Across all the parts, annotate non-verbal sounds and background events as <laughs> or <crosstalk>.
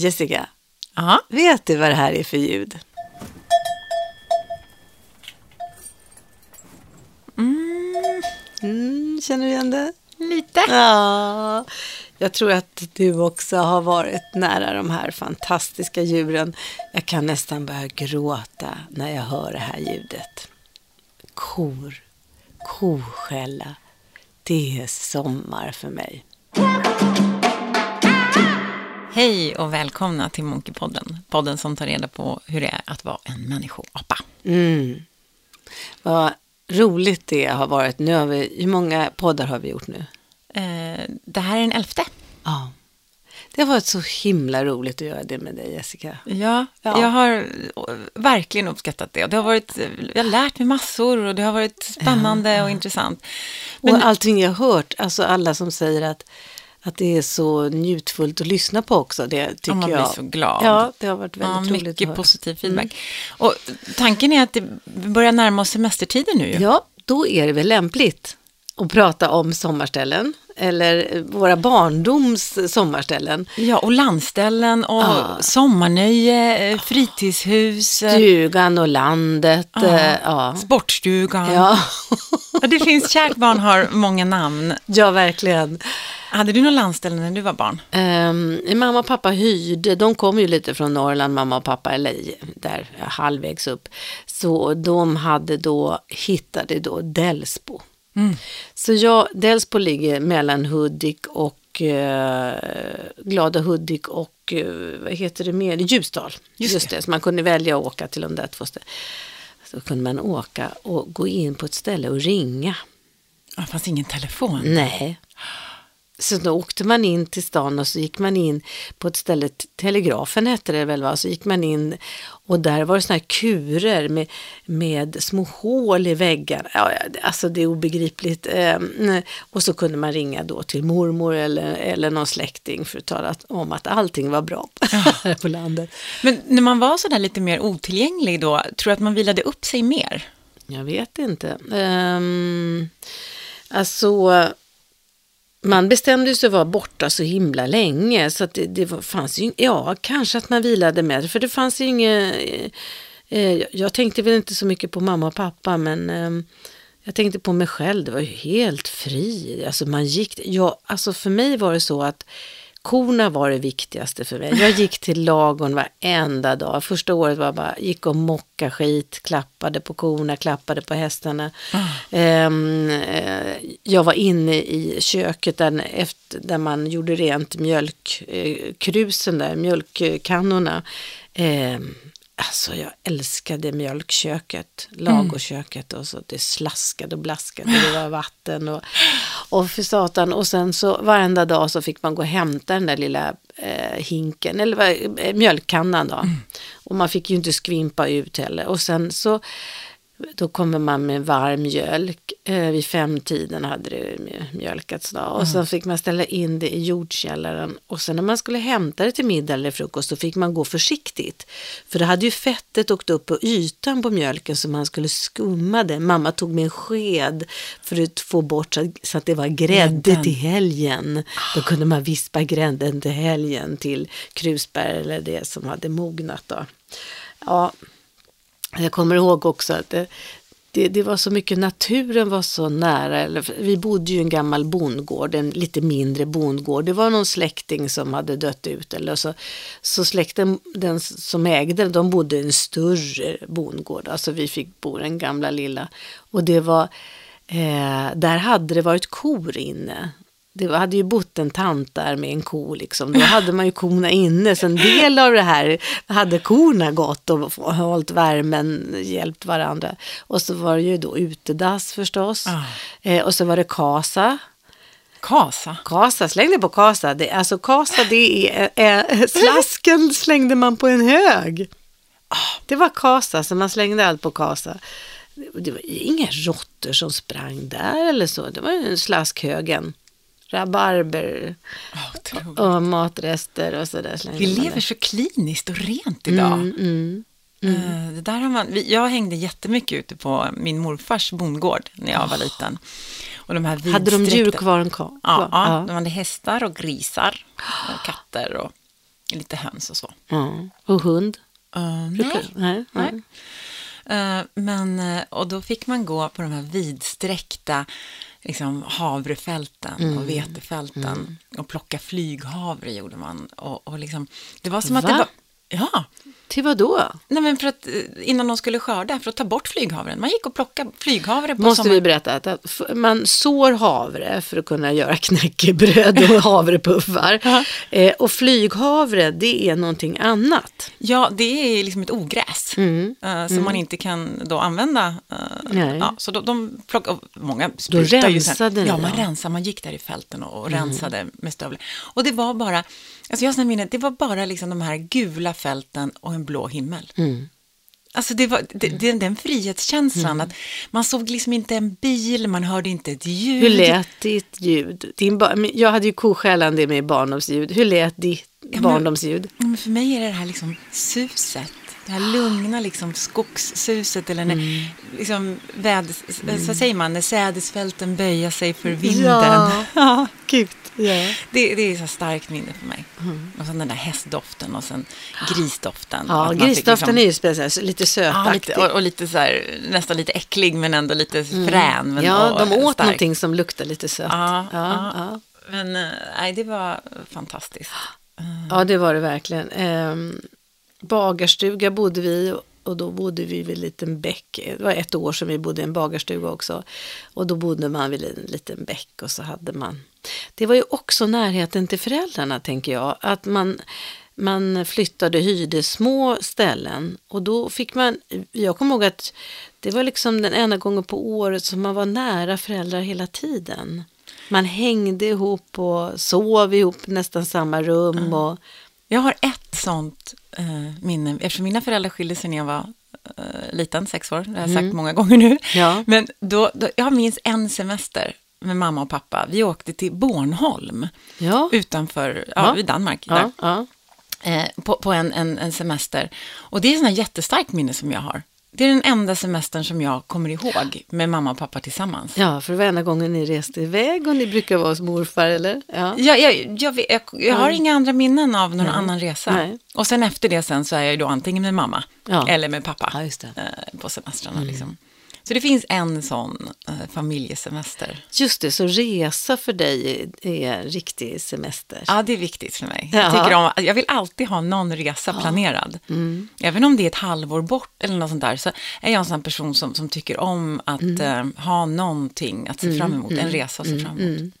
Jessica, Ja. vet du vad det här är för ljud? Mm, känner du igen det? Lite. Ja, jag tror att du också har varit nära de här fantastiska djuren. Jag kan nästan börja gråta när jag hör det här ljudet. Kor, koskälla, det är sommar för mig. Hej och välkomna till Monkeypodden. Podden som tar reda på hur det är att vara en människoapa. Mm. Vad roligt det har varit. Nu har vi, hur många poddar har vi gjort nu? Eh, det här är den elfte. Ja. Det har varit så himla roligt att göra det med dig, Jessica. Ja, Ja. jag har eh, verkligen uppskattat det. Det har varit, eh, jag har lärt mig massor och det har varit spännande och intressant. Men, och allting jag har hört, alltså alla som säger att, att det är så njutfullt att lyssna på också, det tycker man blir jag. så glad. Ja, det har varit ja, väldigt roligt att mycket positiv feedback. Och tanken är att det börjar närma oss semestertider nu. ju. Ja, då är det väl lämpligt att prata om sommarställen, eller våra barndoms sommarställen. Ja, och landställen och Ja. sommarnöje, eh, fritidshus, eh, Stugan och landet. eh, Ja. sportstugan. Ja. Ja, det finns, kärt barn har många namn. ja, verkligen. Hade du någon landställe när du var barn? Um, mamma och pappa hyrde, de kom ju lite från Norrland, mamma och pappa, eller där halvvägs upp. Så de hade då, hittade då Delsbo. Så jag, Delsbo ligger mellan Hudik och eh, Glada Hudik och eh, vad heter det mer, Ljusdal. Just Just, det. det. så man kunde välja att åka till de där två ställena. Så kunde man åka och gå in på ett ställe och ringa. Det fanns ingen telefon. Nej. Så då åkte man in till stan och så gick man in på ett ställe, Telegrafen hette det väl va, så gick man in och där var det såna här kurer med, med små hål i väggarna. Ja, ja, alltså det är obegripligt. Ehm, och så kunde man ringa då till mormor eller, eller någon släkting för att tala om att allting var bra <laughs> här på landet. Men när man var sådär lite mer otillgänglig då, tror du att man vilade upp sig mer? Jag vet inte. Um, alltså, man bestämde sig att vara borta så himla länge. Så att det, det var- fanns ju, ja, kanske att man vilade med. För det fanns ju inget, eh, eh jag tänkte väl inte så mycket på mamma och pappa, men eh, jag tänkte på mig själv. Det var ju helt fri. Alltså man gick, ja, alltså för mig var det så att Korna var det viktigaste för mig. Jag gick till lagon varenda dag. Första året var jag bara, gick och mocka skit, klappade på korna, klappade på hästarna. Ehm, eh, jag var inne i köket där, efter, där man gjorde rent mjölkkrusen där, mjölkkannorna. Alltså jag älskade mjölkköket, ladugårdsköket och så det slaskade och blaskade, det var vatten och, och för satan. Och sen så varenda dag så fick man gå och hämta den där lilla eh, hinken, eller eh, mjölkkannan då. Och man fick ju inte skvimpa ut heller. Och sen så då kommer man med varm mjölk. Eh, vid femtiden hade det mjölkats. Då. Och sen fick man ställa in det i jordkällaren. Och sen när man skulle hämta det till middag eller frukost så fick man gå försiktigt. För då hade ju fettet åkt upp på ytan på mjölken så man skulle skumma det. Mamma tog med en sked för att få bort så att, så att det var grädde till helgen. Då kunde man vispa grädden till helgen till krusbär eller det som hade mognat. Då. Ja, jag kommer ihåg också att det, det, det var så mycket, naturen var så nära. Eller, vi bodde ju i en gammal bondgård, en lite mindre bondgård. Det var någon släkting som hade dött ut. Eller så, så släkten den som ägde den, de bodde i en större bondgård. Alltså vi fick bo i den gamla lilla. Och det var, eh, där hade det varit kor inne. Det hade ju bott en tant där med en ko liksom. Då hade man ju korna inne. Så en del av det här hade korna gått och hållit värmen, hjälpt varandra. Och så var det ju då utedass förstås. Ah. Eh, och så var det kasa. Kasa. Kasa, slängde på kasa. Det, alltså kasa det är, är, slasken slängde man på en hög. Det var kasa, så man slängde allt på kasa. Det var inga råttor som sprang där eller så. Det var ju slaskhögen. Rabarber Oh, och matrester och sådär. Vi lever så kliniskt och rent idag. Mm, mm. Eh, Det där har man, jag hängde jättemycket ute på min morfars bondgård när jag var liten. Och de här Hade de djur kvar en ka- Ja, ja, de hade hästar och grisar och katter och lite höns och så. Och hund? Uh, nej. nej. nej. Uh, men, och då fick man gå på de här vidsträckta liksom, havrefälten Mm. och vetefälten och plocka flyghavre gjorde man. Och, och liksom, det var som att Va? det var... Ja, Till vad då? Nej, men för att, eh, innan de skulle skörda, för att ta bort flyghavren. Man gick och plockade flyghavre på Måste sommar- vi berätta att, man sår havre för att kunna göra knäckebröd och <laughs> havrepuffar. eh, och flyghavre, det är någonting annat. Ja, det är liksom ett ogräs Mm. eh, som man inte kan då använda. eh, Nej. ja, så de, de plockade, många ju rensade ni Ja, då? man rensade, man gick där i fälten och, och rensade med stövlar. Och det var bara, alltså jag har såna minnen, det var bara liksom de här gula fälten och en blå himmel. Mm. Alltså det var det, det, den frihetskänslan, att man såg liksom inte en bil, man hörde inte ett ljud. Hur lät ditt ljud? Din men jag hade ju koskällan med barndomsljud. Hur lät ditt men- barndomsljud? Ja, Men för mig är det det här liksom suset. Det här lugna liksom skogssuset eller när liksom väders, så säger man, när sädesfälten böjer sig för vinden. Ja. <laughs> Ja. Gud, ja. Det, det är så starkt minne för mig. Och sen den där hästdoften och sen grisdoften. Ja, grisdoften liksom- är ju speciellt, lite Ja, sötaktig. lite, och, och lite så här, nästan lite äcklig men ändå lite frän. Men, ja, och de åt stark. någonting som luktar lite sött. Ja, ja, ja. ja. Men eh, nej, det var fantastiskt. Ja, det var det verkligen. Ehm, bagarstuga bodde vi och då bodde vi vid en liten bäck. Det var ett år som vi bodde i en bagarstuga också. Och då bodde man vid en liten bäck och så hade man... Det var ju också närheten till föräldrarna, tänker jag. Att man, man flyttade och hyrde små ställen. Och då fick man... Jag kommer ihåg att det var liksom den enda gången på året som man var nära föräldrar hela tiden. Man hängde ihop och sov ihop nästan samma rum. Och, Jag har ett sånt eh, minne, eftersom mina föräldrar skilde sig när jag var eh, liten, sex år, det har jag sagt många gånger nu. Ja. Men då, då, jag minns en semester med mamma och pappa. Vi åkte till Bornholm, ja. utanför, ja, Ja. i Danmark, där, eh, på, på en, en, en semester. Och det är ett jättestarkt minne som jag har. Det är den enda semestern som jag kommer ihåg med mamma och pappa tillsammans. ja, för det var enda gången ni reste iväg och ni brukar vara hos morfar, eller? Ja. Jag, jag, jag, jag, jag har inga andra minnen av någon annan resa. Nej. Och sen efter det sen så är jag ju då antingen med mamma Ja. eller med pappa Ja, eh, på semestrarna. Liksom. Så det finns en sån eh, familjesemester. Just det, så resa för dig är, riktig semester. Ja, det är viktigt för mig. Ja. Jag, tycker om, jag vill alltid ha någon resa planerad. Mm. Även om det är ett halvår bort eller något sånt där, så är jag en sån person som, som tycker om att Mm. eh, ha någonting att se fram emot, en resa att se fram emot. Mm.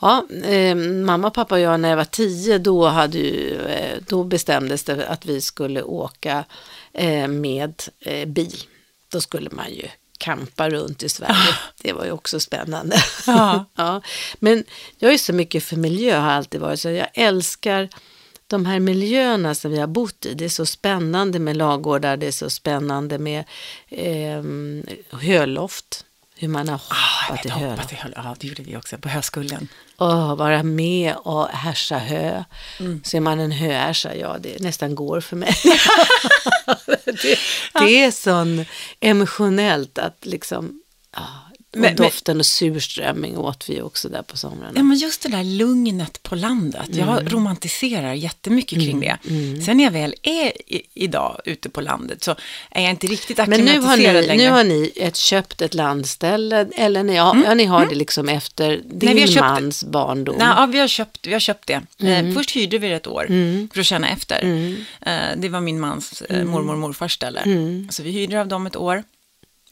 Ja, eh, mamma, pappa och jag när jag var tio, då, hade ju, eh, då bestämdes det att vi skulle åka eh, med eh, bil. Då skulle man ju campa runt i Sverige. Det var ju också spännande. Ja. <laughs> ja. Men jag är så mycket för miljö, har alltid varit. Så jag älskar de här miljöerna som vi har bott i. Det är så spännande med lagårdar, det är så spännande med eh, höloft. Hur man har Ah, hoppat i höloft. hoppat i höl. Ja, det gjorde vi också, på Höskullen. Åh, vara med och härsa hö. Mm. Ser man en höhärsa, ja det nästan går för mig. <laughs> det, det är sån emotionellt att liksom, ja, och Men- men- doften och surströmming åt vi också där på somrarna. Ja, men just det där lugnet på landet. Mm. Jag romantiserar jättemycket kring det. Sen när jag väl är i, idag ute på landet så är jag inte riktigt Men nu har, akklimatiserad ni, längre. nu har ni ett, köpt ett landställe, eller ni, ja, ja, ni har det liksom efter din Mm. Nej, vi har köpt- mans barndom. Nej, ja, vi, har köpt, vi har köpt det. Mm. Eh, först hyrde vi det ett år för att känna efter. Eh, det var min mans eh, Mm. mormor och morfars ställe. Så vi hyrde av dem ett år.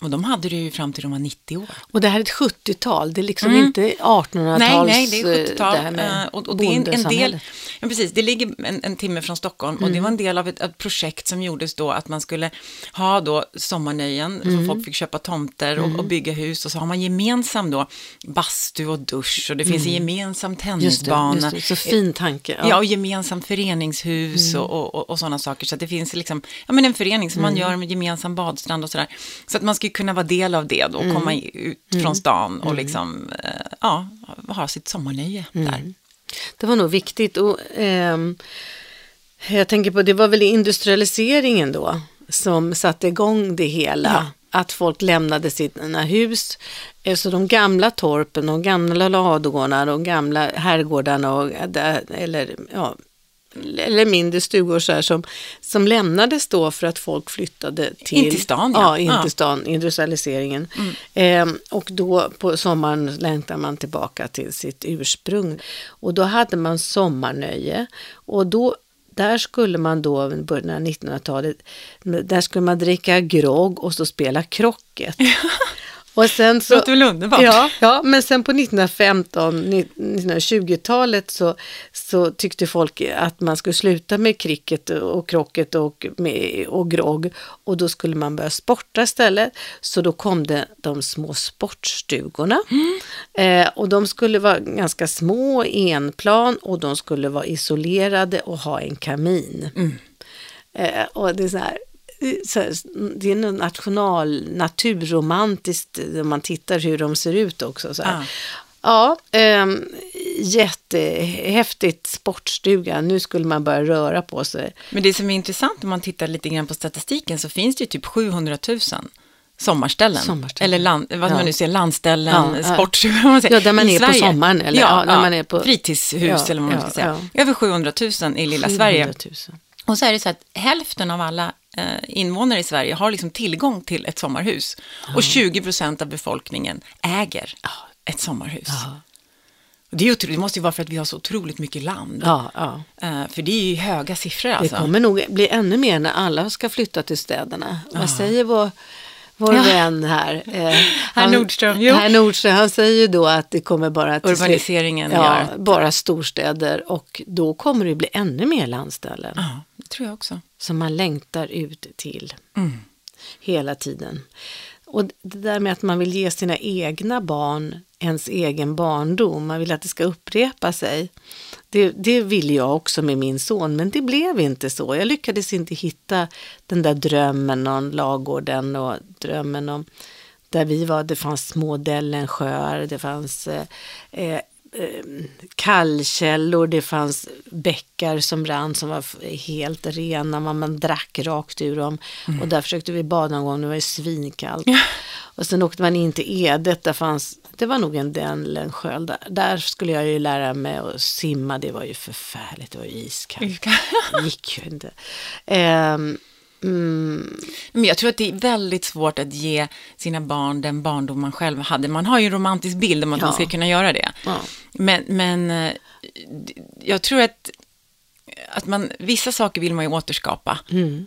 Och de hade det ju fram till de var 90 år. Och det här är ett 70-tal, det är liksom inte 1800-tals... Nej, nej, det är eh, 70-tal. det här med eh, och, och det är en, en del, ja, precis, det ligger en, en timme från Stockholm och Mm. det var en del av ett, ett projekt som gjordes då att man skulle ha då sommarnöjen, Mm. så folk fick köpa tomter och, och bygga hus och så har man gemensam då bastu och dusch och det finns en gemensam Mm. Just det, tennisbana. just det, så fin tanke. Ja, och gemensam föreningshus Mm. och, och, och, och sådana saker. Så att det finns liksom, ja men en förening som man Mm. gör med gemensam badstrand och sådär. Så att man ska kunna vara del av det då, Mm. komma ut från stan och liksom, eh, ja, ha sitt sommarnöje Mm. där. Det var nog viktigt. Och, ehm, jag tänker på, det var väl industrialiseringen då som satte igång det hela. Ja. Att folk lämnade sina hus. Eh, Så de gamla torpen, de gamla ladugårdarna, de gamla herrgårdarna och, där- eller ja, eller mindre stugor så här, som, som lämnades då för att folk flyttade till, In till stan, ja. ja. in Ja. till stan, industrialiseringen. Ehm, och då på sommaren längtar man tillbaka till sitt ursprung. Och då hade man sommarnöje. Och då där skulle man då, i början av 1900-talet, där skulle man dricka grogg och så spela krocket. <laughs> Och sen så, Låter väl underbart? Ja, ja, men sen på 1915, 1920-talet så, så tyckte folk att man skulle sluta med cricket och krocket och, med, och grogg och då skulle man börja sporta istället. Så då kom det de små sportstugorna eh, och de skulle vara ganska små, enplan och de skulle vara isolerade och ha en kamin. Eh, och det är så här, här, det är något national, naturromantiskt om man tittar hur de ser ut också. Så här. Ja, ehm, jättehäftigt sportstuga. Nu skulle man börja röra på sig. Men det som är intressant om man tittar lite grann på statistiken så finns det ju typ 700 000 sommarställen. Sommarställen. Eller land, vad Ja. man nu säger, landställen, Ja, ja. sportstugor. säger, Ja, där man i är på Sverige. sommaren, eller? ja, Ja, ja, man är på- fritidshus Ja, eller vad man ja, ska säga. ja. Över 700 000 i lilla Sverige. 700 000. Och så är det så att hälften av alla eh, invånare i Sverige har liksom tillgång till ett sommarhus. Och 20 procent av befolkningen äger ett sommarhus. Och det, är otroligt, det måste ju vara för att vi har så otroligt mycket land. Ja, ja. Eh, för det är ju höga siffror Det alltså. kommer nog bli ännu mer när alla ska flytta till städerna. Vad säger vår, vår Ja. vän här? Eh, han- Nordström, jo. Herr Nordström, han säger ju då att det kommer bara till slut- Urbaniseringen ja, gör bara storstäder och då kommer det bli ännu mer landställen Ja, det tror jag också. Som man längtar ut till Mm. hela tiden. Och det där med att man vill ge sina egna barn ens egen barndom, man vill att det ska upprepa sig. Det, det ville jag också med min son, men det blev inte så. Jag lyckades inte hitta den där drömmen om lagården och drömmen om där vi var. Det fanns små Dellensjöar, det fanns eh, eh, kallkällor, det fanns bäckar som rann som var helt rena, man, man drack rakt ur dem. Och där försökte vi bada någon gång, det var ju svinkallt. Och sen åkte man in till Edet, där fanns, det var nog en Dellensjö, där, där skulle jag ju lära mig att simma, det var ju förfärligt, det var ju iskallt. Det <laughs> gick ju inte. Ehm, mm, Men jag tror att det är väldigt svårt att ge sina barn den barndom man själv hade. Man har ju en romantisk bild om att Ja. man ska kunna göra det. ja. Men, men eh, jag tror att, att man, vissa saker vill man ju återskapa. Mm.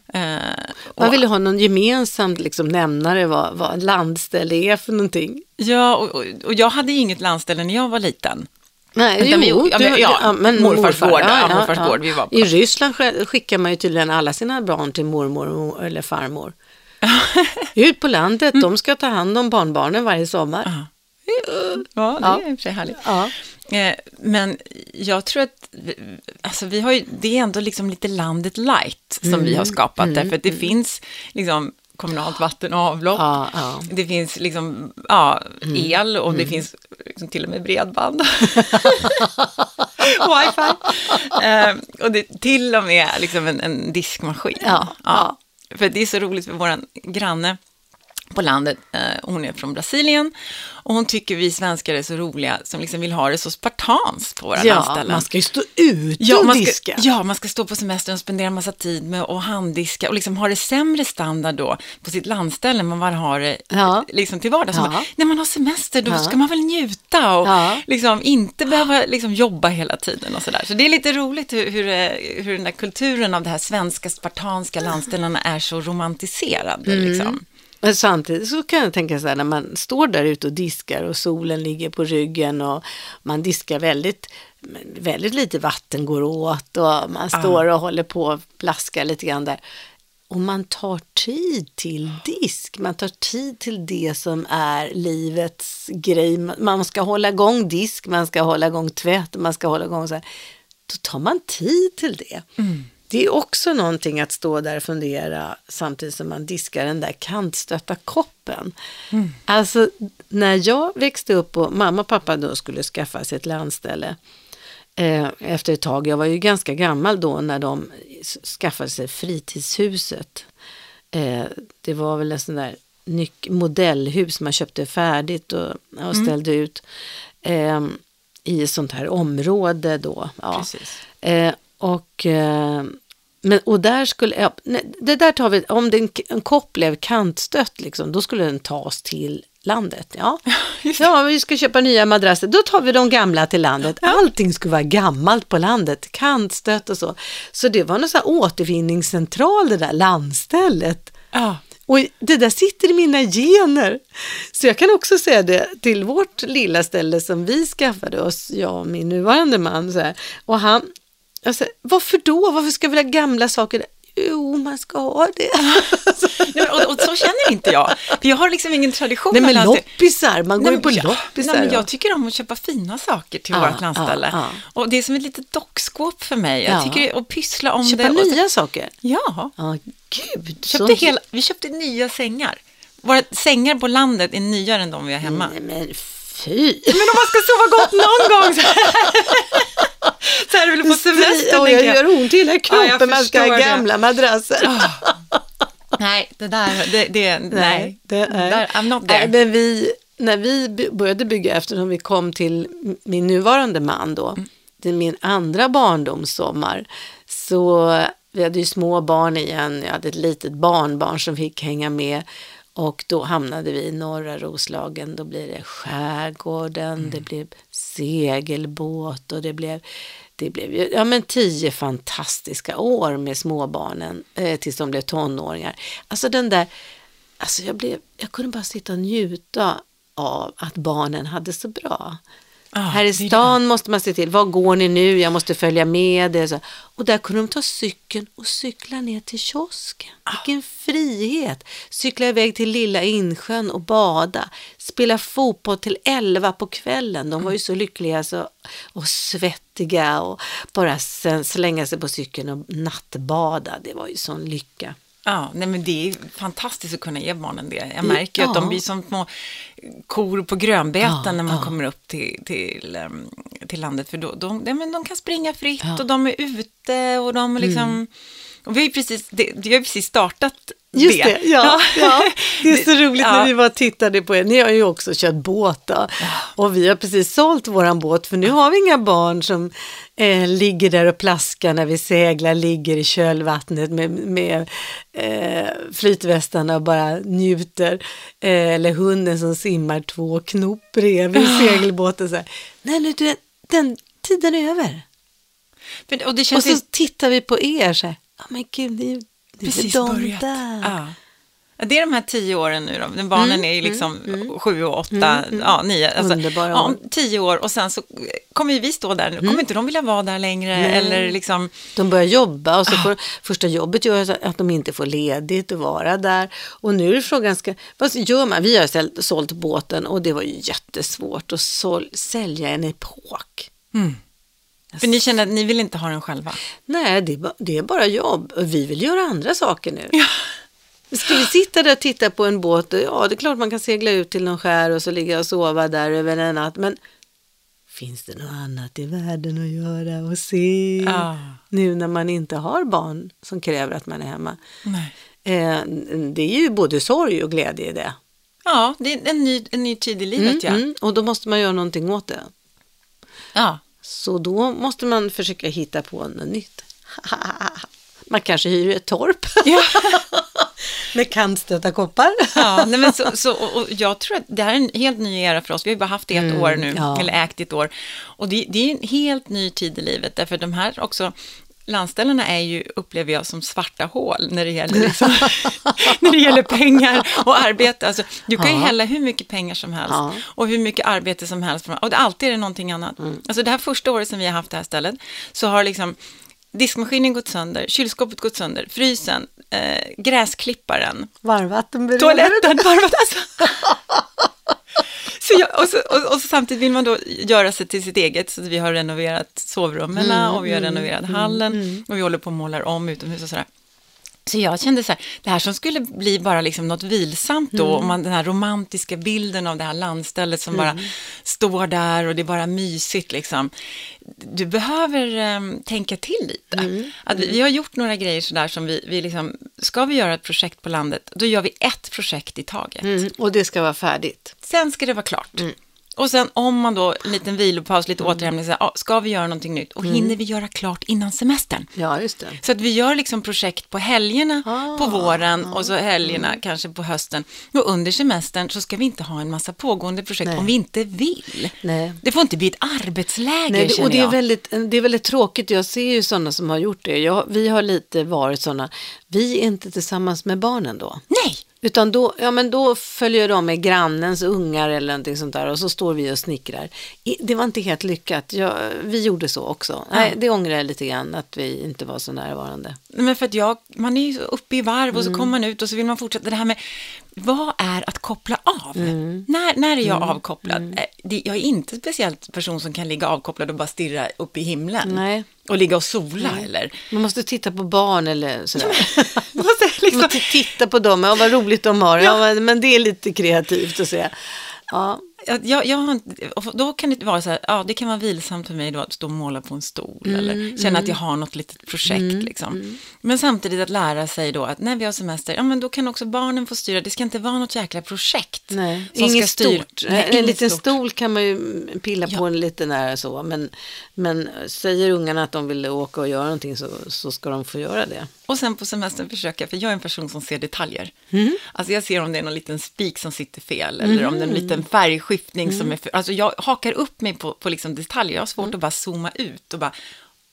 Och, Man vill ju ha någon gemensam liksom, nämnare vad, vad landställe är för någonting. Ja, och, och jag hade inget landställe när jag var liten. Nej, Utan vi- ja, men- du- ja, morfars gård, ja, ja, morfars gård, vi var på. I Ryssland sk- skickar man ju tydligen alla sina barn till mormor eller farmor. <laughs> Ut på landet, Mm. de ska ta hand om barnbarnen varje sommar. Ja, ja det Ja. är i och för sig härligt. Ja. Eh, Men jag tror att, alltså vi har ju, det är ändå liksom lite landet light som Mm. vi har skapat, därför att det finns liksom kommunalt vatten och avlopp. Ja, ja. Det finns liksom, ja, el och det finns liksom till och med bredband. <laughs> Wifi. Eh, och det till och med liksom en, en diskmaskin. Ja, ja. För det är så roligt för vår granne på landet, eh, hon är från Brasilien och hon tycker vi svenskar är så roliga som liksom vill ha det så spartanskt på våra ja, landställen. man ska ju stå ute Ja och man, diska. ska, ja, man ska stå på semestern och spendera massa tid med att handdiska och liksom ha det sämre standard då på sitt landställe än man har det Ja. liksom till vardags. Så Ja. bara, När man har semester då Ja. ska man väl njuta och liksom inte behöva liksom jobba hela tiden och sådär. Så det är lite roligt hur, hur, hur den där kulturen av det här svenska spartanska landställena är så romantiserad. Mm. Liksom. Men samtidigt så kan jag tänka så här när man står där ute och diskar och solen ligger på ryggen och man diskar väldigt, väldigt lite vatten går åt och man står och håller på och plaskar lite grann där. Och man tar tid till disk, man tar tid till det som är livets grej. Man ska hålla igång disk, man ska hålla igång tvätt, man ska hålla igång så här. Då tar man tid till det. Det är också någonting att stå där och fundera samtidigt som man diskar den där kantstötta koppen. Alltså när jag växte upp och mamma och pappa då skulle skaffa sig ett landställe eh, efter ett tag, jag var ju ganska gammal då när de skaffade sig fritidshuset. Eh, det var väl en sån där modellhus man köpte färdigt och, och ställde ut eh, i ett sånt här område då. Ja. Precis. Eh, och, eh, men, och där skulle, ja, det där tar vi, om den, en kopp blev kantstött liksom, då skulle den tas till landet. Ja. <laughs> ja, vi ska köpa nya madrasser, då tar vi de gamla till landet. Allting skulle vara gammalt på landet, kantstött och så. Så det var någon sån återvinningscentral det där landstället. Ja. Och det där sitter i mina gener. Så jag kan också säga det till vårt lilla ställe som vi skaffade oss, jag och min nuvarande man. Så här. Och han, säger, varför då? Varför ska vi ha gamla saker? Jo, man ska ha det. <laughs> Nej, och, och så känner inte jag. För jag har liksom ingen tradition. Nej, men loppisar, man går ju på jag- loppisar. Nej, men ja. jag tycker om att köpa fina saker till Ja, vårt landställe. ja, Och det är som ett litet dockskåp för mig. Jag Ja. tycker att pyssla om Köpa det. och- nya saker. Ja, Ja, gud. köpte hela, vi köpte nya sängar. Våra sängar på landet är nyare än de vi har hemma. Nej, men fy. Men om man ska sova gott någon gång <laughs> <laughs> så här, är det väl på semester, och tänker jag gör ont i hela Ja, kroppen, man ska ha gamla madrasser. Nej, det där, det, det <laughs> nej. det, nej. Där, I'm not Nej, there. men vi, när vi började bygga, eftersom vi kom till min nuvarande man då, Mm. det är min andra barndomssommar, så vi hade ju små barn igen, jag hade ett litet barnbarn som fick hänga med och då hamnade vi i norra Roslagen, då blir det skärgården, Mm. det blev segelbåt och det blev det blev ja, men tio fantastiska år med småbarnen eh, tills de blev tonåringar. Alltså den där, alltså jag, blev, jag kunde bara sitta och njuta av att barnen hade så bra. Ja, Här i stan måste man se till, var går ni nu? Jag måste följa med. Det, så. Och där kunde de ta cykeln och cykla ner till kiosken. Vilken frihet! Cykla iväg till lilla insjön och bada. Spela fotboll till elva på kvällen. De var ju så lyckliga så, och svettiga och bara sen slänga sig på cykeln och nattbada. Det var ju sån lycka. Ja, nej men det är fantastiskt att kunna ge barnen det. Jag märker ju att Ja. de blir som små kor på grönbeten Ja, när man ja. kommer upp till, till, ehm, till landet. För då, de, nej, men de kan springa fritt Ja. Mm. och de är ute och de är liksom... Och vi har precis, det, vi har precis startat Just det, ja, ja. <laughs> Det är så roligt Ja. när vi var tittade på er. Ni har ju också kört båt då. Och vi har precis sålt våran båt för nu har vi inga barn som eh, ligger där och plaskar när vi seglar, ligger i kölvattnet med, med eh, flytvästarna och bara njuter. Eh, eller hunden som simmar två knop bredvid segelbåten. Så här. Nej, nu, den, den tiden är över. För, och det Och så ju tittar vi på er så här. Ja men gud, ni precis de börjat. där. Ja. Det är de här tio åren nu då. Barnen Mm, är ju liksom sju och åtta, ja, nio. Alltså, Underbara ja, om tio år och sen så kommer ju vi stå där. Nu kommer inte de vilja vara där längre. Eller liksom, De börjar jobba och så får första jobbet gör att de inte får ledigt och vara där. Och nu är frågan, ska, vad gör man? Vi har sält- sålt båten och det var ju jättesvårt att sål, sälja en epok. För ni känner att ni vill inte ha den själva. Nej, det är, ba, det är bara jobb vi vill göra andra saker nu. Ska vi sitta där och titta på en båt? Ja, det är klart man kan segla ut till någon skär och så ligga och sova där över en natt. Men finns det något annat i världen att göra och se? Ja. Nu när man inte har barn som kräver att man är hemma. Nej. Eh, det är ju både sorg och glädje i det. Ja, det är en ny, en ny tid i livet, ja. Mm, och då måste man göra någonting åt det. ja. Så då måste man försöka hitta på något nytt. <laughs> Man kanske hyr ett torp Ja. <laughs> med kantstötta koppar. Ja, nej men så, så, och, jag tror att det här är en helt ny era för oss. Vi har ju bara haft det ett år nu, Mm, ja. eller ägt ett år. Och det, det är en helt ny tid i livet, därför de här också, landställena är ju, upplever jag, som svarta hål när det gäller, liksom, <laughs> när det gäller pengar och arbete. Alltså, du kan ju Ja. hälla hur mycket pengar som helst Ja. och hur mycket arbete som helst. Och det, alltid är det någonting annat. Mm. Alltså det här första året som vi har haft det här stället, så har liksom diskmaskinen gått sönder, kylskåpet gått sönder, frysen, eh, gräsklipparen, Varmvattenberoende. toaletten, varvat, alltså. <laughs> <laughs> Så jag, och, så, och, och så samtidigt vill man då göra sig till sitt eget, så vi har renoverat sovrummen Mm, och vi har renoverat hallen och vi håller på och målar om utomhus och sådär. Så jag kände så här, det här som skulle bli bara liksom något vilsamt då, om man, den här romantiska bilden av det här landstället som bara står där och det är bara mysigt liksom. Du behöver em, tänka till lite. Att vi, vi har gjort några grejer sådär som vi, vi liksom, ska vi göra ett projekt på landet, då gör vi ett projekt i taget. Mm, och det ska vara färdigt. Sen ska det vara klart. Och sen om man då, en liten vilopaus, lite återhämtning, så här, ah, ska vi göra någonting nytt? Och hinner vi göra klart innan semestern? Ja, just det. Så att vi gör liksom projekt på helgerna Ah, på våren och så helgerna kanske på hösten. Och under semestern så ska vi inte ha en massa pågående projekt Nej. om vi inte vill. Nej. Det får inte bli ett arbetsläger Nej, det, och det är, väldigt, det är väldigt tråkigt. Jag ser ju sådana som har gjort det. Jag, vi har lite varit sådana. Vi är inte tillsammans med barnen då. Nej, Utan då, ja, men då följer de med grannens ungar eller någonting sånt där och så står vi och snickrar. Det var inte helt lyckat. Jag, vi gjorde så också. Nej, det ångrar jag lite grann att vi inte var så närvarande. men för att jag, man är ju uppe i varv Mm. och så kommer man ut och så vill man fortsätta. Det här med, vad är att koppla av? Mm. När, när är jag avkopplad? Eh, det- Jag är inte speciellt person som kan ligga avkopplad och bara stirra upp i himlen. Nej. Och ligga och sola eller. Man måste titta på barn eller sådär. <laughs> Man måste Man liksom, måste titta på dem. Ja, vad roligt de har. Ja, men- men det är lite kreativt att säga. Ja, Jag, jag, då kan det vara så här, ja det kan vara vilsamt för mig då att stå och måla på en stol Mm, eller känna att jag har något litet projekt liksom. Men samtidigt att lära sig då att när vi har semester, ja men då kan också barnen få styra, det ska inte vara något jäkla projekt. nej. som Inget ska styra. stort. Nej, en liten stort. stol kan man ju pilla på en lite när så. Men, men säger ungarna att de vill åka och göra någonting så, så ska de få göra det. Och sen på semestern försöka, för jag är en person som ser detaljer. Mm. Alltså jag ser om det är någon liten spik som sitter fel eller om det är en liten färgskiftning Mm. som är fel. Alltså jag hakar upp mig på, på liksom detaljer. Jag har svårt att bara zooma ut och bara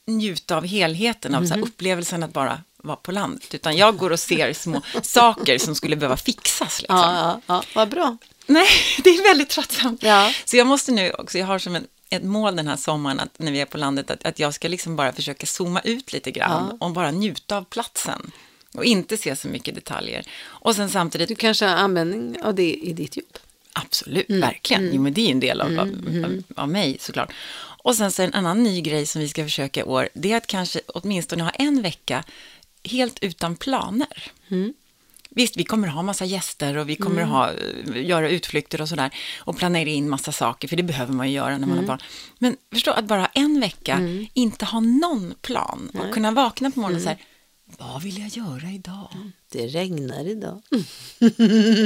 njuta av helheten, av så här upplevelsen att bara vara på landet. Utan jag går och ser små <laughs> saker som skulle behöva fixas. Liksom. Ja, ja, ja, vad bra. Nej, <laughs> det är väldigt tröttsamt. Ja. Så jag måste nu också, jag har som en, ett mål den här sommaren, att när vi är på landet, att, att jag ska liksom bara försöka zooma ut lite grann och bara njuta av platsen. Och inte se så mycket detaljer. Och sen samtidigt, Du kanske har användning av det i ditt jobb. Absolut, Mm. verkligen, jo men det är ju en del av, av, av, av mig såklart. Och sen så en annan ny grej som vi ska försöka i år, det är att kanske åtminstone ha en vecka helt utan planer. Mm. Visst, vi kommer ha massa gäster och vi kommer ha, eh, göra utflykter och sådär och planera in massa saker, för det behöver man ju göra när man Mm. har barn. Men förstå att bara en vecka inte ha någon plan och kunna vakna på morgonen och säga, vad vill jag göra idag? Det regnar idag. <laughs>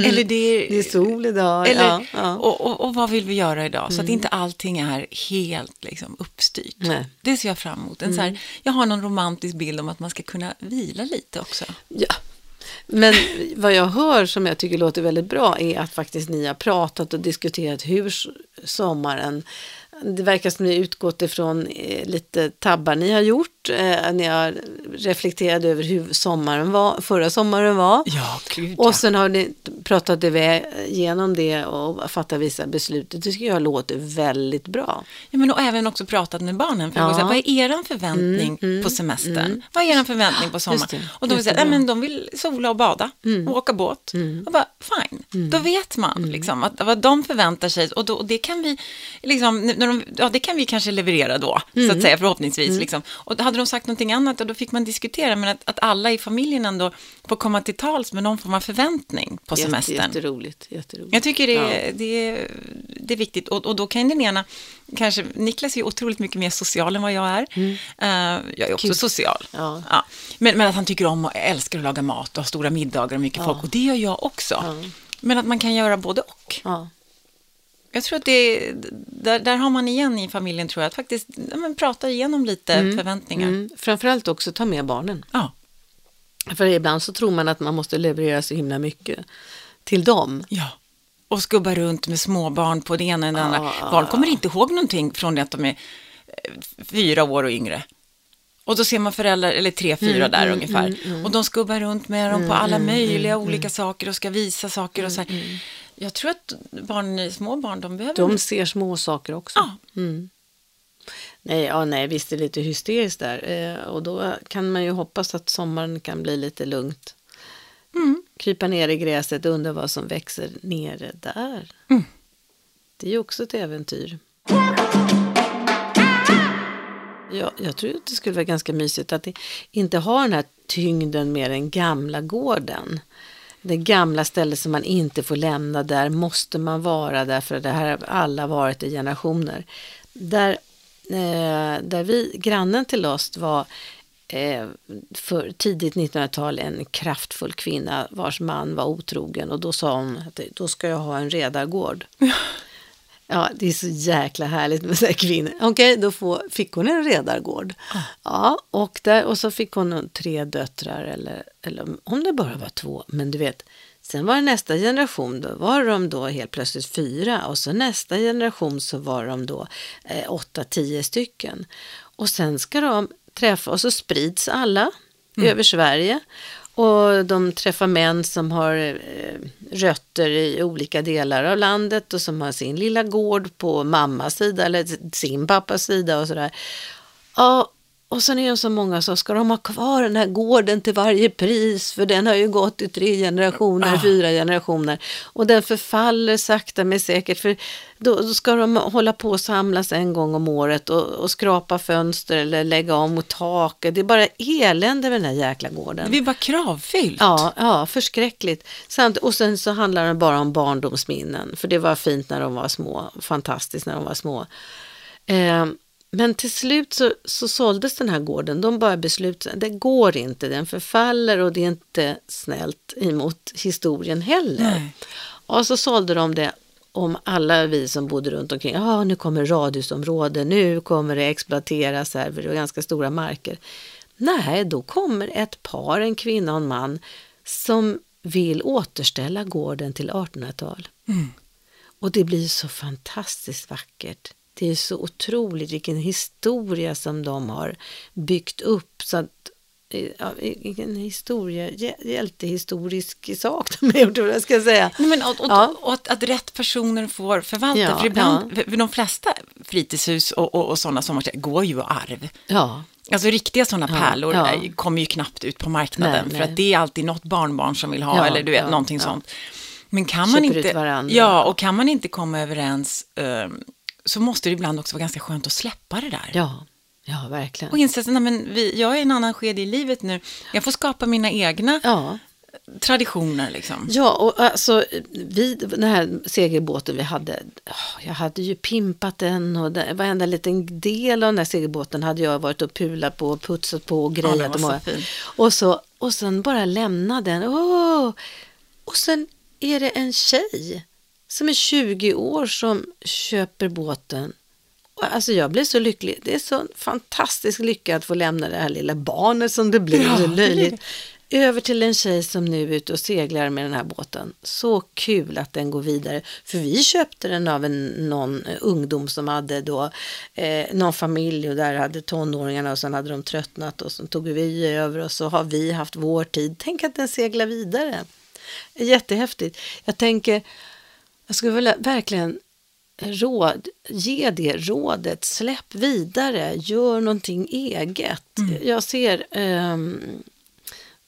Eller det är, Det är sol idag. eller, ja, ja. Och, och, och vad vill vi göra idag? Så att inte allting är helt liksom, uppstyrt. Nej. Det ser jag fram emot. En så här, jag har någon romantisk bild om att man ska kunna vila lite också. Ja. Men vad jag hör som jag tycker låter väldigt bra är att faktiskt ni har pratat och diskuterat hur sommaren, det verkar som ni utgått ifrån eh, lite tabbar ni har gjort. Eh, ni har reflekterat över hur sommaren var, förra sommaren var. Ja, gud Och sen har ni pratat igenom det och fattat vissa beslut. Det tycker jag låter väldigt bra. Ja, men och även också pratat med barnen. För Ja. ja. säga, vad är er förväntning på semestern? Vad är er förväntning på sommaren? det. Och de vill säga, nej, men de vill sola och bada och åka båt. Och bara, fine, då vet man liksom, att vad de förväntar sig. Och, då, och det, kan vi, liksom, när de, ja, det kan vi kanske leverera då, så att säga, förhoppningsvis. Liksom. Och hade de sagt någonting annat, och då fick man diskutera. Men att, att alla i familjen ändå får komma till tals med någon form av förväntning på Jätte, semestern. jätteroligt. jätteroligt. Jag tycker det är, Ja. det är, det är viktigt. Och, och då kan den ena, kanske, Niklas är otroligt mycket mer social än vad jag är. Eh, jag är också Kul. social. Mm. Ja. Men, men att han tycker om och älskar att laga mat och ha stora middagar och mycket folk. Och det gör jag också. Men att man kan göra både och. Ja. Jag tror att det där, där har man igen i familjen, tror jag, att faktiskt ja, men, prata igenom lite förväntningar. Mm. Framförallt också ta med barnen. Ja. För ibland så tror man att man måste leverera så himla mycket till dem. Ja. Och skubba runt med småbarn på det ena eller det andra. Ja, Barn kommer inte ihåg någonting från det att de är eh, fyra år och yngre. Och då ser man föräldrar, eller tre, fyra där ungefär. Och de skubbar runt med dem på alla möjliga olika saker och ska visa saker och så här. Jag tror att barn, små barn, de behöver... De ser små saker också. Ja. Mm. Nej, ja, nej, visst är det lite hysteriskt där. Eh, och då kan man ju hoppas att sommaren kan bli lite lugnt. Mm. Krypa ner i gräset och undra vad som växer nere där. Mm. Det är ju också ett äventyr. Ja, jag tror att det skulle vara ganska mysigt att inte ha den här tyngden med den gamla gården. Det gamla stället som man inte får lämna, där måste man vara därför att det här har alla varit i generationer. Där, eh, där vi, grannen till oss var eh, för tidigt 1900-tal en kraftfull kvinna vars man var otrogen och då sa hon att då ska jag ha en redargård. <laughs> Ja, det är så jäkla härligt med så här kvinnor. Okej, då får, fick hon en redargård. Ja, och, där, och så fick hon tre döttrar, eller, eller om det bara var två. Men du vet, sen var det nästa generation, då var de då helt plötsligt fyra. Och så nästa generation så var de då eh, åtta, tio stycken. Och sen ska de träffa, och så sprids alla över Sverige. Och de träffar män som har eh, rötter i olika delar av landet och som har sin lilla gård på mammas sida eller sin pappas sida och sådär. Ja, och sen är det så många som ska de ha kvar den här gården till varje pris för den har ju gått i tre generationer, Ah. fyra generationer och den förfaller sakta men säkert för då, då ska de hålla på och samlas en gång om året och, och skrapa fönster eller lägga om mot taket. Det är bara elände med den här jäkla gården. Det blir bara kravfyllt. Ja, ja förskräckligt. Samt, och sen så handlar det bara om barndomsminnen. För det var fint när de var små. Fantastiskt när de var små. Eh, men till slut så, så såldes den här gården. De bara beslutade, det går inte, den förfaller och det är inte snällt emot historien heller. Nej. Och så sålde de det om alla vi som bodde runt omkring. Ja, nu kommer radhusområden, nu kommer det exploateras här, för det var ganska stora marker. Nej, då kommer ett par, en kvinna och en man, som vill återställa gården till 1800-tal. Och det blir så fantastiskt vackert. Det är så otroligt vilken historia som de har byggt upp. Så att, eh, ja, vilken historia, hjä- hjältehistorisk sak de har gjort, jag ska säga. Nej, men, och och, Ja. och att, att rätt personer får förvalta. Ja, för ibland, för de flesta fritidshus och, och, och sådana sommarställen går ju arv. Ja, Alltså riktiga sådana Ja, pärlor ja. är- kommer ju knappt ut på marknaden. Nej, för nej. att det är alltid något barnbarn som vill ha, Ja, eller du vet, ja, någonting sånt. Men kan man Köper inte... ut varandra. Ja, och kan man inte komma överens eh, så måste det ibland också vara ganska skönt att släppa det där. ja, ja verkligen. Och inse att jag är i en annan skede i livet nu. Jag får skapa mina egna Ja. traditioner liksom. Ja, och alltså vi, den här segelbåten vi hade, jag hade ju pimpat den och det, varenda liten del av den här segelbåten hade jag varit och pulat på och putsat på och Ja, den grejat. var och, så och, så, och sen bara lämna den. Åh! Och sen är det en tjej som är 20 år som köper båten. Alltså jag blev så lycklig. Det är så fantastisk lycka att få lämna det här lilla barnet som det blir. Ja, så blir löjligt. Över till en tjej som nu är ute och seglar med den här båten. Så kul att den går vidare. För vi köpte den av en, någon ungdom som hade då eh, någon familj och där hade tonåringarna och sen hade de tröttnat och så tog vi över och så har vi haft vår tid. Tänk att den seglar vidare. Jättehäftigt. Jag tänker, jag skulle vilja verkligen råd, ge det rådet, släpp vidare, gör någonting eget. Jag ser ehm,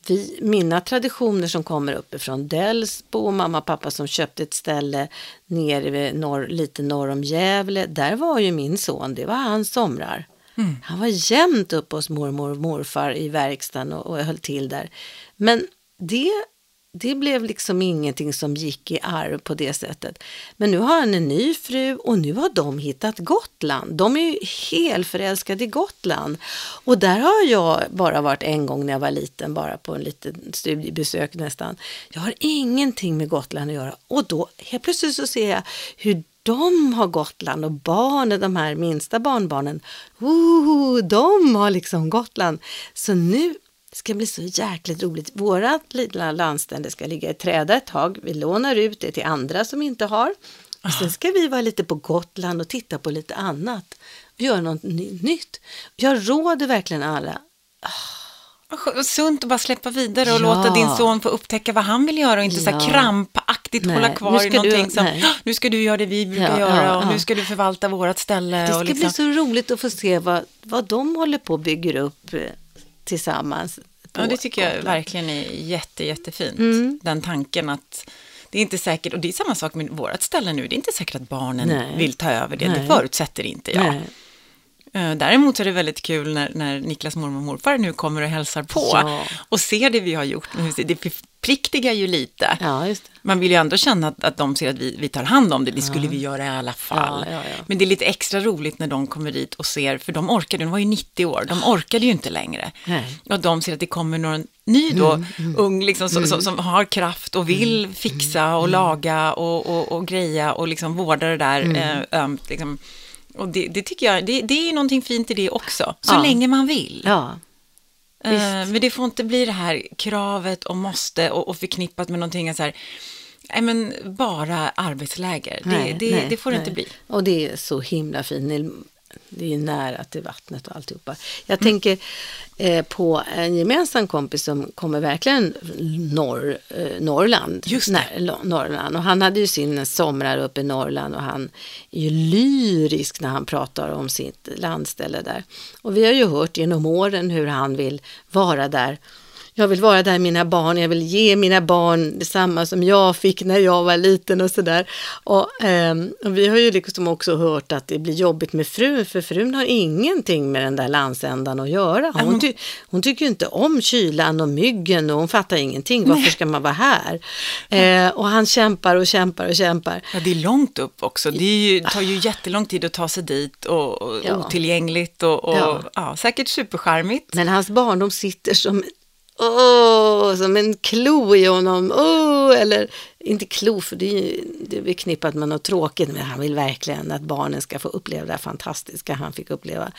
vi, mina traditioner som kommer uppifrån Delsbo, mamma och pappa som köpte ett ställe nere norr, lite norr om Gävle. Där var ju min son, det var hans somrar. Han var jämt uppe hos mormor och morfar i verkstaden och, och höll till där. Men det, det blev liksom ingenting som gick i arv på det sättet. Men nu har han en ny fru och nu har de hittat Gotland. De är ju helt förälskade i Gotland. Och där har jag bara varit en gång när jag var liten, bara på en liten studiebesök nästan. Jag har ingenting med Gotland att göra. Och då helt plötsligt så ser jag hur de har Gotland och barnen, de här minsta barnbarnen, oh, de har liksom Gotland. Så nu ska det bli så jäkligt roligt. Vårat lilla landställe ska ligga i träda ett tag. Vi lånar ut det till andra som inte har. Och sen ska vi vara lite på Gotland och titta på lite annat. Och göra något ny- nytt. Jag råder verkligen alla. Skö- vad sunt att bara släppa vidare och Ja. låta din son få upptäcka vad han vill göra och inte så Ja. krampaktigt Nej, hålla kvar i ska du- någonting som. "Ah, nu ska du göra det vi brukar Ja, göra och nu ska du förvalta vårat ställe. Det ska och liksom, bli så roligt att få se vad, vad de håller på och bygger upp tillsammans. Ja, det tycker jag Gotland. verkligen är jätte, jättefint. Mm. Den tanken att det är inte säkert, och det är samma sak med vårt ställe nu, det är inte säkert att barnen Nej. vill ta över det, det Nej. förutsätter inte jag. Nej. Eh, Däremot är det väldigt kul när, när Niklas mormor och morfar nu kommer och hälsar på Ja. och ser det vi har gjort. Det förpliktigar ju lite. Ja. Man vill ju ändå känna att, att de ser att vi, vi tar hand om det. Det skulle vi göra i alla fall. Ja, ja, ja. Men det är lite extra roligt när de kommer dit och ser, för de orkade, de var ju 90 år, de orkade ju inte längre. Nej. Och de ser att det kommer någon ny då, Mm, ung, liksom, som, som, som har kraft och vill Mm, fixa och laga och, och, och greja och liksom vårda det där Mm. eh, ömt. Liksom. Och det, det tycker jag, det, det är ju någonting fint i det också, så Ja. länge man vill. Ja, visst. men det får inte bli det här kravet och måste och, och förknippat med någonting så här, nej men bara arbetsläger. Nej, det, det, nej, det får det nej. inte bli. Och det är så himla fint. Det är ju nära till vattnet och alltihopa. Jag Mm. tänker eh, på en gemensam kompis som kommer verkligen norr, eh, Norrland. Just. När, Norrland. Och han hade ju sin somrar uppe i Norrland och han är ju lyrisk när han pratar om sitt landställe där. Och vi har ju hört genom åren hur han vill vara där jag vill vara där mina barn, jag vill ge mina barn detsamma som jag fick när jag var liten och sådär. Och, ehm, och vi har ju liksom också hört att det blir jobbigt med frun, för frun har ingenting med den där landsändan att göra. Hon, ty, hon tycker ju inte om kylan och myggen och hon fattar ingenting. Varför ska man vara här? Eh, och han kämpar och kämpar och kämpar. Ja, det är långt upp också. Det ju, tar ju jättelång tid att ta sig dit och, och Ja. otillgängligt och, och Ja. ja. säkert supercharmigt. Men hans barndom sitter som, åh, som en klo i honom. Åh, eller inte klo, för det är, ju- det är förknippat med något tråkigt. Men han vill verkligen att barnen ska få uppleva det här fantastiska han fick uppleva.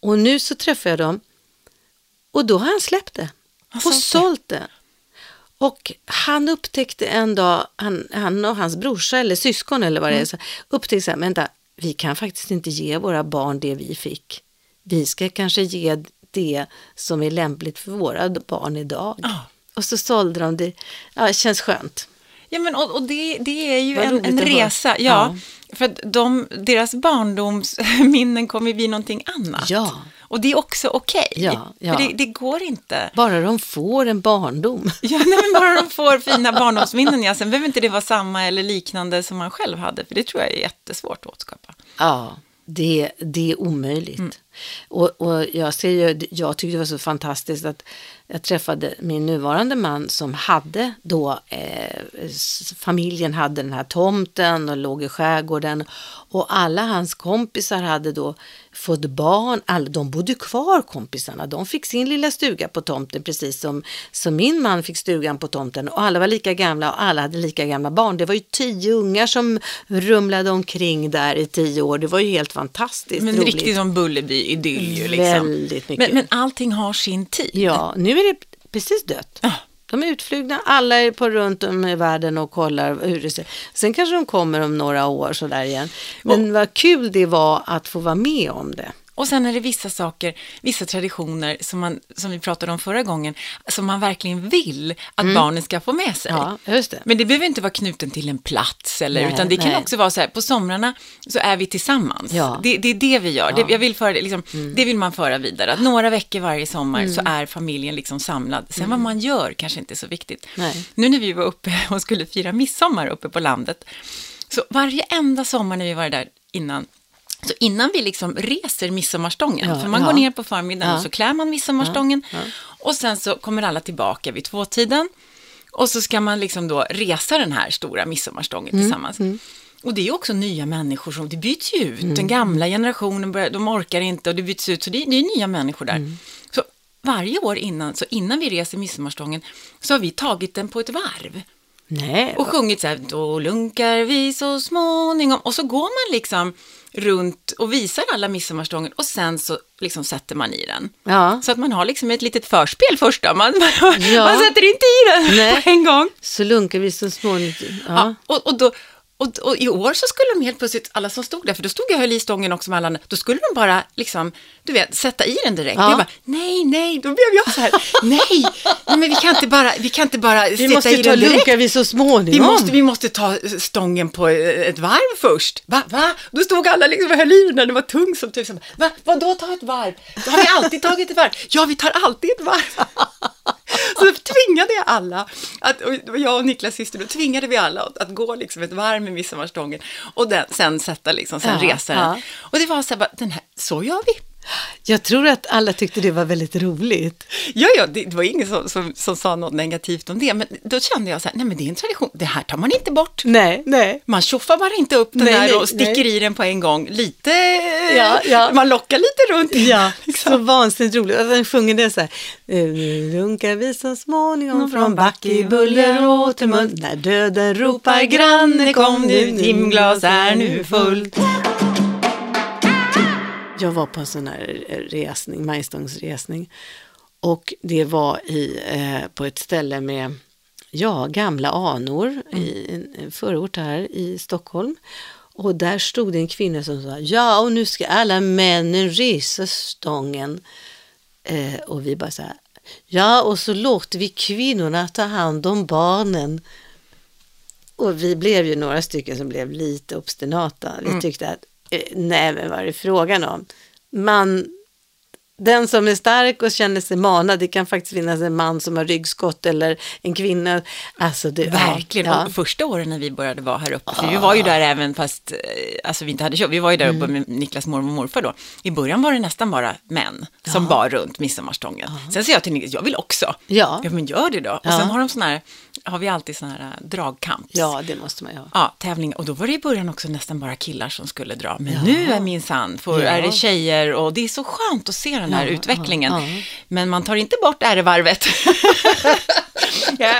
Och nu så träffar jag dem och då har han släppt det. Och sålt det. sålt det. Och han upptäckte en dag, han, han och hans brorsa eller syskon eller vad det är, så upptäckte så här, vänta, vi kan faktiskt inte ge våra barn det vi fick. Vi ska kanske ge det som är lämpligt för våra barn idag. Ja. Och så sålde de det. Ja, det känns skönt. Ja, men och, och det, det är ju Vad en, en resa. Ja, För att de, deras barndomsminnen kommer bli någonting annat. Ja. Och det är också okej. Ja, ja. För det, det går inte. Bara de får en barndom. <laughs> Ja, nej, men bara de får fina barndomsminnen. Ja. Sen behöver inte det vara samma eller liknande som man själv hade. För det tror jag är jättesvårt att återskapa. Ja, det, det är omöjligt. Mm. Och, och jag, ser ju, jag tyckte det var så fantastiskt att jag träffade min nuvarande man som hade då, eh, familjen hade den här tomten och låg i skärgården och alla hans kompisar hade då fått barn, alla, de bodde kvar kompisarna, de fick sin lilla stuga på tomten precis som, som min man fick stugan på tomten och alla var lika gamla och alla hade lika gamla barn. Det var ju tio ungar som rumlade omkring där i tio år, det var ju helt fantastiskt Men roligt. riktigt som Bullerby-idyll ju liksom. Väldigt mycket. Men, men allting har sin tid. Ja, nu är det precis dött. Ja. De är utflugna, alla är på runt om i världen och kollar hur det ser Sen kanske de kommer om några år sådär igen. Men vad kul det var att få vara med om det. Och sen är det vissa saker, vissa traditioner som, man, som vi pratade om förra gången, som man verkligen vill att barnen ska få med sig. Mm. Ja, det. Men det behöver inte vara knuten till en plats, eller, Nej, utan det kan nej. också vara så här, på somrarna så är vi tillsammans. Ja. Det, det är det vi gör. Ja. Mm. Det, jag vill föra, liksom, det vill man föra vidare, att några veckor varje sommar så är familjen liksom samlad. Sen vad man gör kanske inte är så viktigt. Mm. Nej. Nu när vi var uppe <laughs> och skulle fira midsommar uppe på landet, så varje enda sommar när vi var där innan, så innan vi liksom reser midsommarstången, Ja, för man ja. går ner på förmiddagen Ja. och så klär man midsommarstången och sen så kommer alla tillbaka vid tvåtiden och så ska man liksom då resa den här stora midsommarstången Mm, tillsammans. Och det är också nya människor som, det byts ju ut, Mm. den gamla generationen, börjar, de orkar inte och det byts ut, så det, det är nya människor där. Mm. Så varje år innan, så innan vi reser midsommarstången, så har vi tagit den på ett varv. Nej, Och sjungit så här, då lunkar vi så småningom. Och så går man liksom runt och visar alla midsommarstången och sen så liksom sätter man i den. ja. Så att man har liksom ett litet förspel först då. Man, man, Ja. man sätter inte i den Nej. <laughs> på en gång. Så lunkar vi så småningom. Ja. Ja. Och, och, då, och, och i år så skulle de helt plötsligt, alla som stod där, för då stod jag och höll i stången också med alla andra, då skulle de bara liksom, du vet, sätta i den direkt. Ja. Jag bara, nej, nej, då blev jag så här, nej, nej, men vi kan inte bara, vi kan inte bara Vi sätta måste i ta den direkt. lunkar vi så småningom. Vi måste, vi måste ta stången på ett varv först. Va? Va? Då stod alla liksom och höll i den när det var tung som tusan. Va? Vadå ta ett varv? Då har vi alltid tagit ett varv. Ja, vi tar alltid ett varv. <laughs> Så tvingade jag alla, att, och jag och Niklas syster, då tvingade vi alla att, att gå liksom ett varv med midsommarstången och den, sen sätta liksom, sen Ja, resa den. ja. Och det var så här, bara, den här, så gör vi. Jag tror att alla tyckte det var väldigt roligt. Ja, ja, det, det var ingen som, som, som sa något negativt om det, men då kände jag så här, nej men det är en tradition, det här tar man inte bort. Nej, nej. Man tjoffar bara inte upp den Nej, där nej, och sticker nej. i den på en gång. Lite, Ja, ja. man lockar lite runt. Ja, <laughs> liksom. så vansinnigt roligt. Och den sjunger det så här. "Nu runkar vi så småningom från back i buller och återmun. När döden ropar granne kom nu, timglas är nu fullt. Jag var på en sån här resning, majstångsresning. Och det var i, eh, på ett ställe med ja, gamla anor i en förort här i Stockholm. Och där stod det en kvinna som sa, ja och nu ska alla männen resa stången. Eh, och vi bara så här, ja och så låter vi kvinnorna ta hand om barnen. Och vi blev ju några stycken som blev lite obstinata. Vi tyckte att, eh, nej men vad är det frågan om? Man, den som är stark och känner sig manad, det kan faktiskt finnas en man som har ryggskott eller en kvinna. Alltså det, Verkligen. Ja, Och första åren när vi började vara här uppe, för vi var ju där även fast eh, alltså, vi inte hade kört, vi var ju där uppe Mm. med Niklas mormor och morfar då. I början var det nästan bara män som bar runt midsommarstången. Sen sa jag till Niklas, jag vill också. Ja. ja men gör det då. Och Ja. sen har de sån här, har vi alltid sån här eh, dragkamps. ja, det måste man ju ha. Ja, tävling. Och då var det i början också nästan bara killar som skulle dra. Men nu är minsann, för Ja. är det tjejer och det är så skönt att se den här Ja, utvecklingen. ja, ja. Men man tar inte bort ärevarvet. <laughs>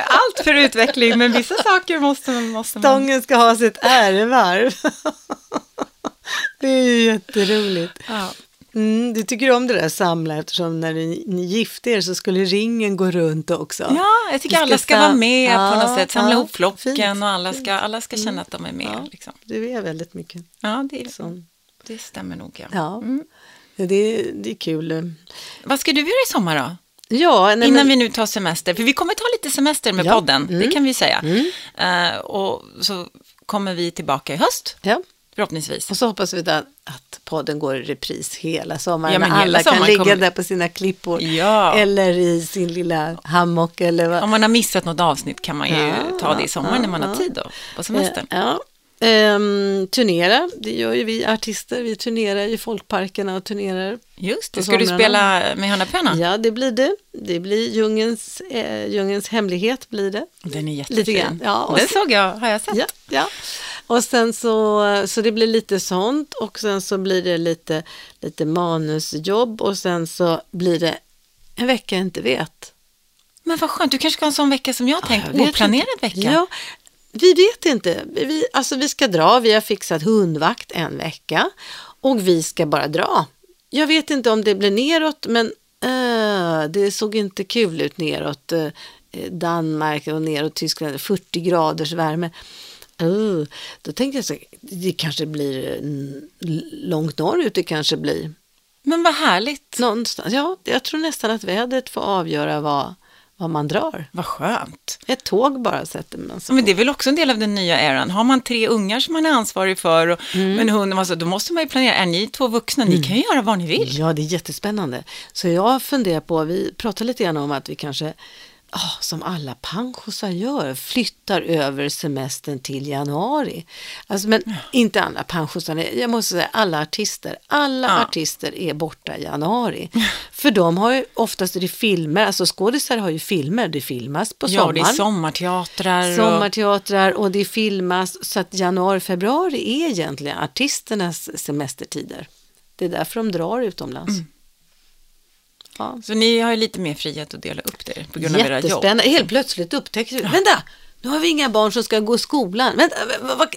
Allt för utveckling, men vissa saker måste, måste man... Stången ska ha sitt ärevarv. <laughs> det är ju jätteroligt. Ja. Mm, du tycker om det där samla eftersom när ni, ni gifte er så skulle ringen gå runt också. ja, jag tycker Vi alla ska vara med på Ja, något sätt, samla ja, ihop flocken fint. och alla ska, alla ska känna att de är med. Ja, Liksom. Du är väldigt mycket Ja, det, är, sån. det stämmer nog. Ja. Ja, Mm. det, är- det är kul. Vad ska du göra i sommar då? Ja, nej, Innan men, vi nu tar semester, för vi kommer ta lite semester med Ja. podden, det Mm. kan vi säga. Eh, och så kommer vi tillbaka i höst, ja. Förhoppningsvis. Och så hoppas vi att, att podden går i repris hela sommaren. Ja, men alla kan sommaren ligga kommer- där på sina klippor. Ja. Eller i sin lilla hammock. Eller vad. Om man har missat något avsnitt kan man ju Ja, ta det i sommar när man har tid då, på semestern. Ja. Ehm, turnera, det gör ju vi artister. Vi turnerar i folkparkerna och turnerar. Just det, ska du somrarna. spela med Hanna Penna? Ja, det blir det. Det blir djungens, eh, djungens hemlighet blir det. Den är jättefin. Lite grann, ja, och Den så- såg jag, har jag sett. Ja, ja. Och sen så, så det blir lite sånt och sen så blir det lite, lite manusjobb och sen så blir det en vecka jag inte vet. Men vad skönt, du kanske ska ha en sån vecka som jag tänkt, Jag vet oplanerad inte. vecka. Ja, vi vet inte. Vi, alltså vi ska dra, vi har fixat hundvakt en vecka och vi ska bara dra. Jag vet inte om det blir neråt, men eh, det såg inte kul ut neråt eh, Danmark och neråt Tyskland, 40 graders värme. Uh, då tänkte jag så, det kanske blir mm, långt norrut, det kanske blir Men vad härligt. någonstans. Ja, jag tror nästan att vädret får avgöra vad, vad man drar. Vad skönt. Ett tåg bara sätter man sig Men det är väl också en del av den nya eran. Har man tre ungar som man är ansvarig för och Mm. en hund, alltså, då måste man ju planera. Är ni två vuxna? Ni kan ju göra vad ni vill. Ja, det är jättespännande. Så jag funderar på, vi pratar lite grann om att vi kanske, ah, som alla pensionärer gör, flyttar över semestern till januari. Alltså, men inte alla pensionärer, jag måste säga alla artister. Alla Ja. artister är borta i januari. För de har ju, oftast är det filmer, alltså skådisar har ju filmer, det filmas på Ja, sommaren. det är sommarteatrar. Och... Sommarteatrar och det filmas så att januari, februari är egentligen artisternas semestertider. Det är därför de drar utomlands. Mm. Ja. Så ni har ju lite mer frihet att dela upp det på grund av era jobb. Helt plötsligt upptäcker vi, vänta, nu har vi inga barn som ska gå i skolan. Vänta,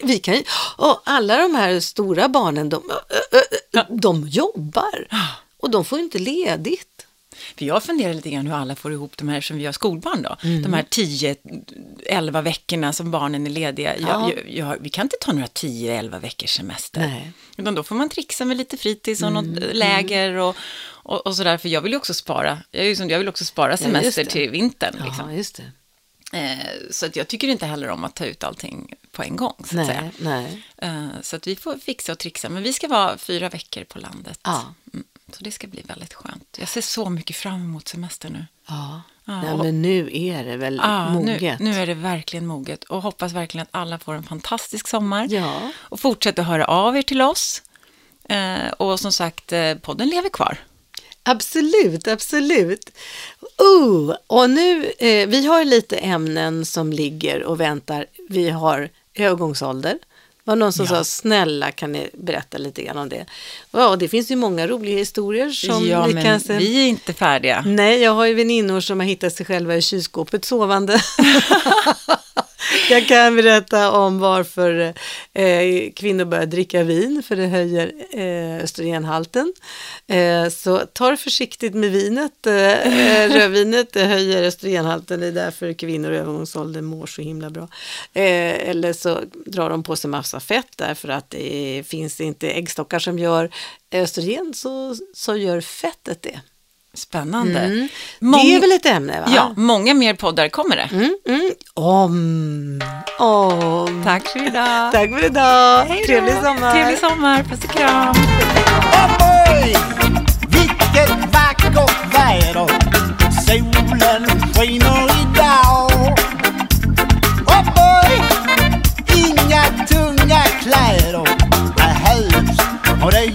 vi kan ju, och alla de här stora barnen, de, de jobbar. Och de får inte ledigt. För jag funderar lite grann hur alla får ihop de här som vi har skolbarn då. Mm. De här 10-11 veckorna som barnen är lediga. Jag, Ja. jag, jag, vi kan inte ta några 10-11 veckors semester. Nej. Utan då får man trixa med lite fritids och Mm, något läger och, och, och sådär. För jag vill ju också spara. Jag, är ju som, jag vill också spara semester det. till vintern. Liksom. Ja, just det. Eh, så att jag tycker inte heller om att ta ut allting på en gång. Så, att. Nej, nej. Eh, så att vi får fixa och trixa. Men vi ska vara fyra veckor på landet. Ja. Mm. Så det ska bli väldigt skönt. Jag ser så mycket fram emot semester nu. Ja. Ja, Nej, och- men nu är det väl Ja, nu, moget. nu är det verkligen moget och hoppas verkligen att alla får en fantastisk sommar. Ja. Och fortsätt att höra av er till oss. Eh, och som sagt, eh, podden lever kvar. Absolut, absolut. Oh, och nu, eh, vi har lite ämnen som ligger och väntar. Vi har övergångsålder. Var någon som sa, snälla kan ni berätta lite grann om det? Ja, och det finns ju många roliga historier som ja, vi men kan se. vi är inte färdiga. Nej, jag har ju väninnor som har hittat sig själva i kylskåpet sovande. <laughs> <laughs> jag kan berätta om varför eh, kvinnor börjar dricka vin, för det höjer eh, östrogenhalten. Eh, så ta det försiktigt med vinet. Eh, eh, rödvinet det höjer östrogenhalten, det är därför kvinnor i övergångsåldern mår så himla bra. Eh, eller så drar de på sig massa fett därför att det finns inte äggstockar som gör östrogen, så, så gör fettet det. Spännande. Mm. Mång... Det är väl ett ämne? Va? Ja, många mer poddar kommer det. Mm, mm. Om. Om. Tack för idag. <laughs> Tack för idag. Trevlig sommar. Trevlig sommar. Puss och kram. Ahoy! Vilket vackert väder. Solen skiner idag. Oh boy! Inga tunga kläder behövs. Och det